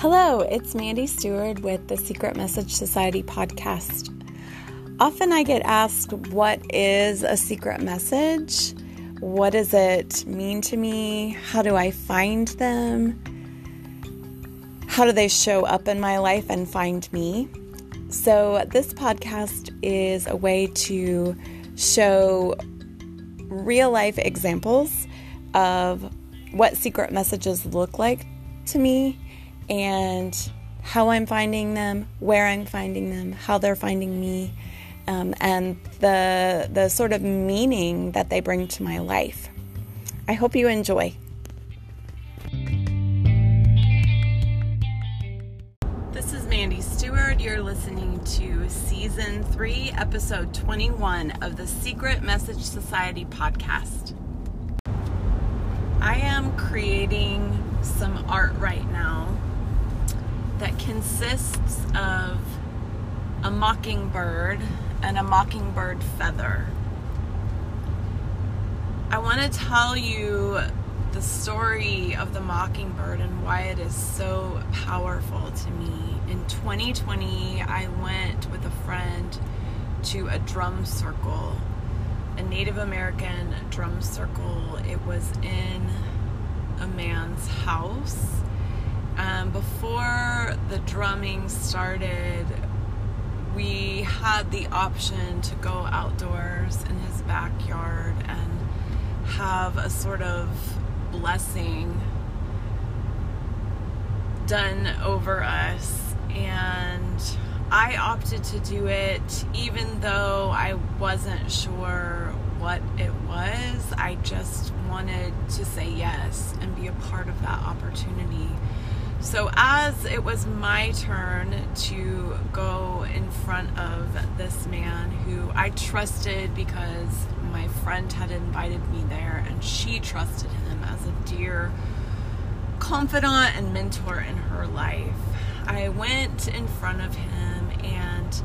Hello, it's Mandy Stewart with the Secret Message Society podcast. Often I get asked, What is a secret message? What does it mean to me? How do I find them? How do they show up in my life and find me? So, this podcast is a way to show real life examples of what secret messages look like to me and how I'm finding them, where I'm finding them, how they're finding me, um, and the the sort of meaning that they bring to my life. I hope you enjoy. This is Mandy Stewart. You're listening to season three, episode 21 of the Secret Message Society podcast. I am creating some art right now that consists of a mockingbird and a mockingbird feather. I want to tell you the story of the mockingbird and why it is so powerful to me. In 2020, I went with a friend to a drum circle, a Native American drum circle. It was in a man's house um, before drumming started, we had the option to go outdoors in his backyard and have a sort of blessing done over us. And I opted to do it even though I wasn't sure what it was. I just wanted to say yes and be a part of that opportunity. So, as it was my turn to go in front of this man who I trusted because my friend had invited me there and she trusted him as a dear confidant and mentor in her life, I went in front of him and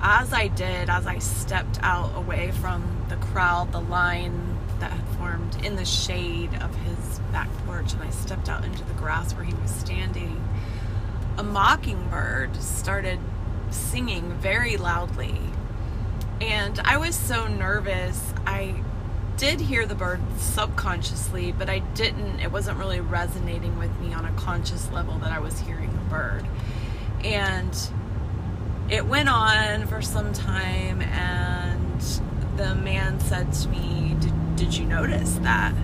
as I did, as I stepped out away from the crowd, the line that had formed in the shade of back porch, and I stepped out into the grass where he was standing, a mockingbird started singing very loudly. And I was so nervous. I did hear the bird subconsciously, but I didn't, it wasn't really resonating with me on a conscious level that I was hearing a bird. And it went on for some time, and the man said to me, Did, did you notice that?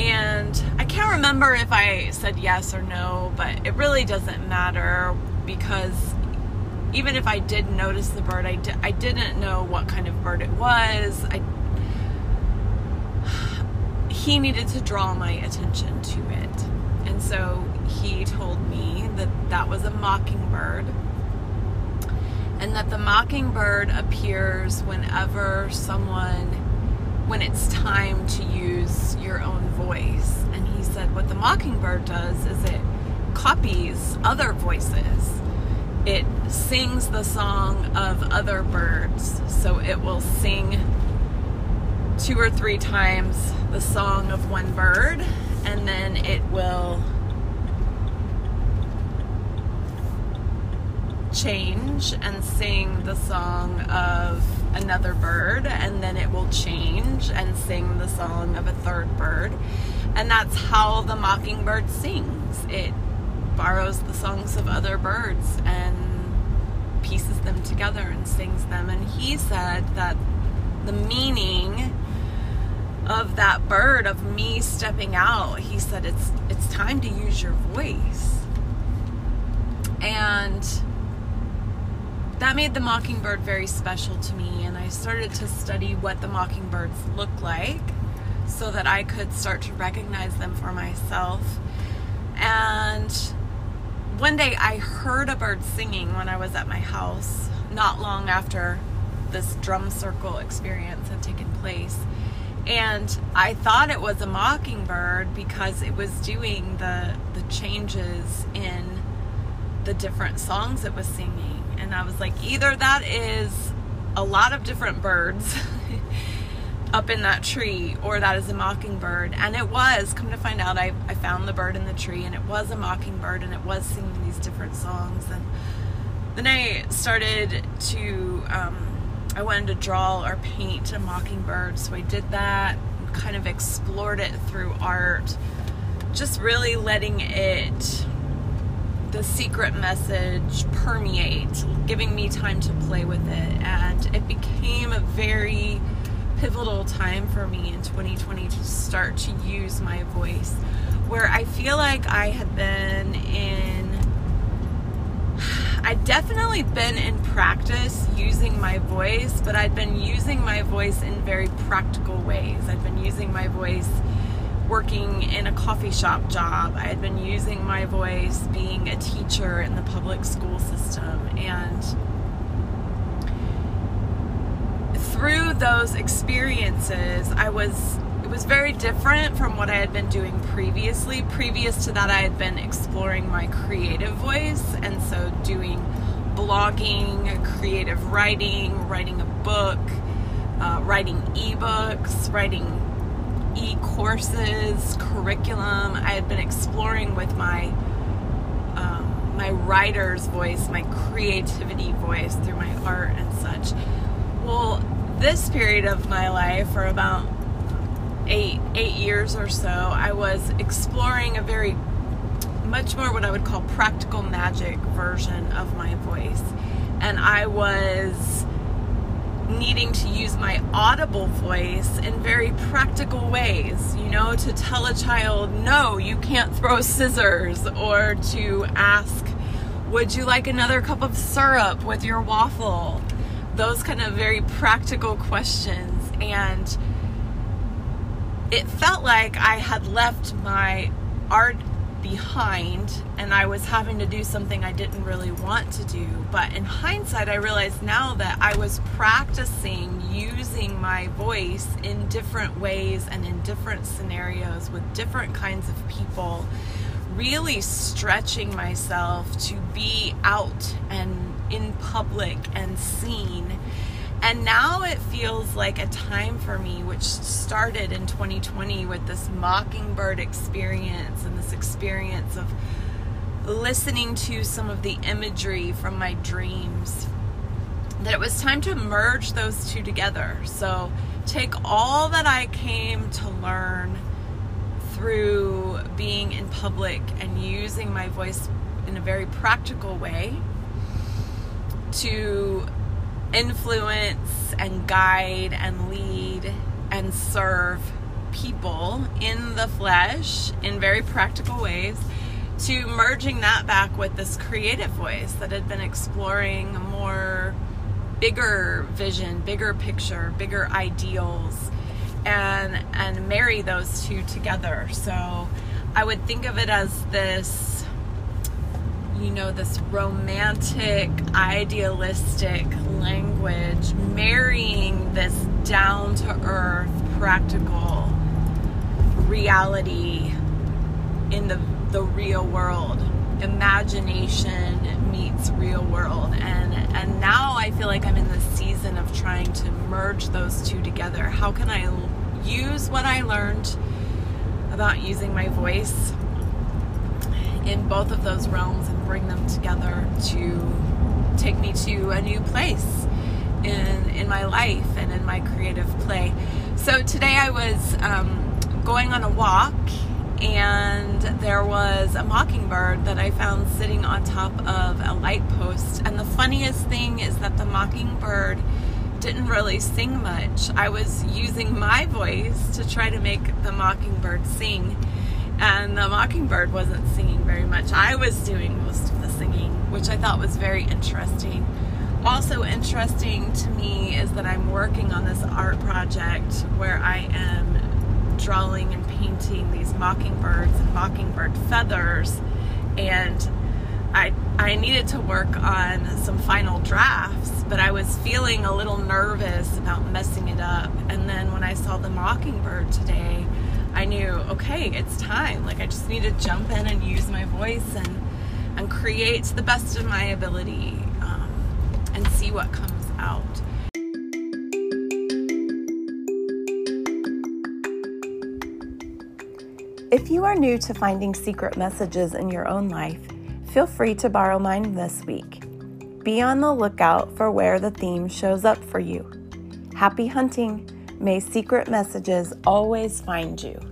And I can't remember if I said yes or no, but it really doesn't matter because even if I did notice the bird, I, di- I didn't know what kind of bird it was. I, he needed to draw my attention to it. And so he told me that that was a mockingbird and that the mockingbird appears whenever someone when it's time to use your own voice. And he said what the mockingbird does is it copies other voices. It sings the song of other birds. So it will sing two or three times the song of one bird and then it will change and sing the song of another bird, and then it will change and sing the song of a third bird. And that's how the mockingbird sings. It borrows the songs of other birds and pieces them together and sings them. And he said that the meaning of that bird of me stepping out he said it's it's time to use your voice and that made the mockingbird very special to me, and I started to study what the mockingbirds look like so that I could start to recognize them for myself. And one day I heard a bird singing when I was at my house, not long after this drum circle experience had taken place. And I thought it was a mockingbird because it was doing the the changes in the different songs it was singing. And I was like, either that is a lot of different birds up in that tree or that is a mockingbird. And it was come to find out I, I found the bird in the tree and it was a mockingbird and it was singing these different songs. And then i started to um, i wanted to draw or paint a mockingbird so i did that kind of explored it through art just really letting it the secret message permeate giving me time to play with it and it became a very pivotal time for me in 2020 to start to use my voice where I feel like I had been in I'd definitely been in practice using my voice, but I'd been using my voice in very practical ways. I'd been using my voice working in a coffee shop job. I had been using my voice being a teacher in the public school system and through those experiences, I was it was very different from what I had been doing previously. Previous to that, I had been exploring my creative voice, and so doing blogging, creative writing, writing a book, uh, writing ebooks, writing e courses, curriculum. I had been exploring with my um, my writer's voice, my creativity voice through my art and such. Well, this period of my life, for about eight eight years or so, I was exploring a very much more what I would call practical magic version of my voice, and I was needing to use my audible voice in very practical ways, you know, to tell a child, no, you can't throw scissors, or to ask, would you like another cup of syrup with your waffle? those kind of very practical questions. And it felt like I had left my art behind and I was having to do something I didn't really want to do. But in hindsight, I realized now that I was practicing using my voice in different ways and in different scenarios with different kinds of people, really stretching myself to be out and in public and seen. And now it feels like a time for me, which started in 2020 with this mockingbird experience and this experience of listening to some of the imagery from my dreams. That it was time to merge those two together. So take all that I came to learn through being in public and using my voice in a very practical way to influence and guide and lead and serve people in the flesh in very practical ways to merging that back with this creative voice that had been exploring more bigger vision, bigger picture, bigger ideals and and marry those two together. So I would think of it as this you know, this romantic, idealistic language, marrying this down to earth, practical reality in the, the real world. Imagination meets real world. And, and now I feel like I'm in the season of trying to merge those two together. How can I use what I learned about using my voice in both of those realms bring them together to take me to a new place in in my life and in my creative play. So today I was um, going on a walk and there was a mockingbird that I found sitting on top of a light post. And the funniest thing is that the mockingbird didn't really sing much. I was using my voice to try to make the mockingbird sing and the mockingbird wasn't singing very much. I was doing most of the singing, which I thought was very interesting. Also, interesting to me is that I'm working on this art project where I am drawing and painting these mockingbirds and mockingbird feathers, and I I needed to work on some final drafts, but I was feeling a little nervous about messing it up. And then when I saw the mockingbird today, I knew, okay, it's time. Like I just need to jump in and use my voice and and create the best of my ability um, and see what comes out. If you are new to finding secret messages in your own life, feel free to borrow mine this week. Be on the lookout for where the theme shows up for you. Happy hunting! May secret messages always find you.